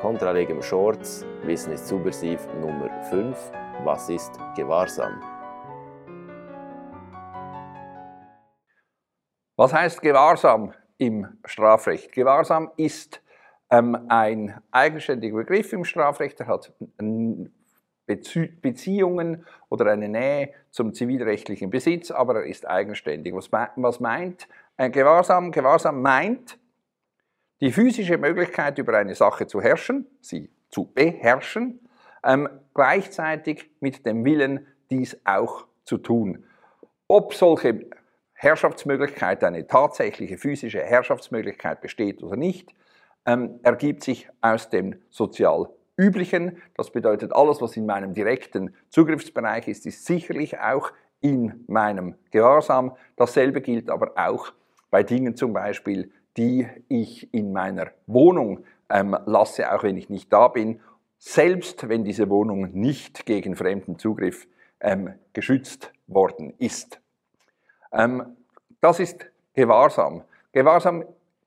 Kontralegem Shorts, Wissen ist subversiv Nummer 5. Was ist Gewahrsam? Was heißt Gewahrsam im Strafrecht? Gewahrsam ist ähm, ein eigenständiger Begriff im Strafrecht. Er hat Beziehungen oder eine Nähe zum zivilrechtlichen Besitz, aber er ist eigenständig. Was, meint ein Gewahrsam? Gewahrsam meint, die physische Möglichkeit, über eine Sache zu herrschen, sie zu beherrschen, ähm, gleichzeitig mit dem Willen, dies auch zu tun. Ob solche Herrschaftsmöglichkeit, eine tatsächliche physische Herrschaftsmöglichkeit besteht oder nicht, ähm, ergibt sich aus dem sozial üblichen. Das bedeutet, alles, was in meinem direkten Zugriffsbereich ist, ist sicherlich auch in meinem Gewahrsam. Dasselbe gilt aber auch bei Dingen zum Beispiel, die ich in meiner Wohnung ähm, lasse, auch wenn ich nicht da bin, selbst wenn diese Wohnung nicht gegen fremden Zugriff ähm, geschützt worden ist. Ähm, das ist Gewahrsam. Gewahrsam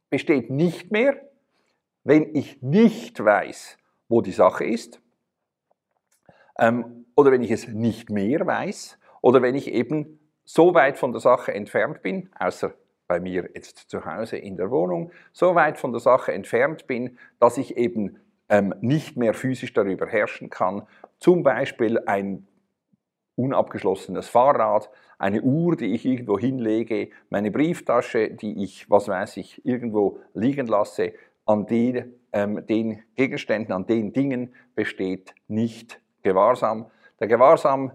besteht nicht mehr, wenn ich nicht weiß, wo die Sache ist, ähm, oder wenn ich es nicht mehr weiß, oder wenn ich eben so weit von der Sache entfernt bin, außer bei mir jetzt zu Hause in der Wohnung, so weit von der Sache entfernt bin, dass ich eben ähm, nicht mehr physisch darüber herrschen kann. Zum Beispiel ein unabgeschlossenes Fahrrad, eine Uhr, die ich irgendwo hinlege, meine Brieftasche, die ich, was weiß ich, irgendwo liegen lasse, an den, ähm, den Gegenständen, an den Dingen besteht nicht Gewahrsam. Der Gewahrsam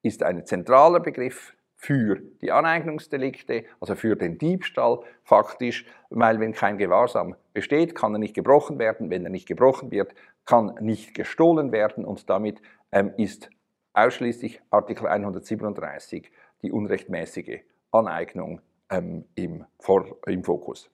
ist ein zentraler Begriff, für die Aneignungsdelikte, also für den Diebstahl faktisch, weil wenn kein Gewahrsam besteht, kann er nicht gebrochen werden. Wenn er nicht gebrochen wird, kann nicht gestohlen werden und damit ähm, ist ausschließlich Artikel 137 die unrechtmäßige Aneignung ähm, im, Vor im Fokus.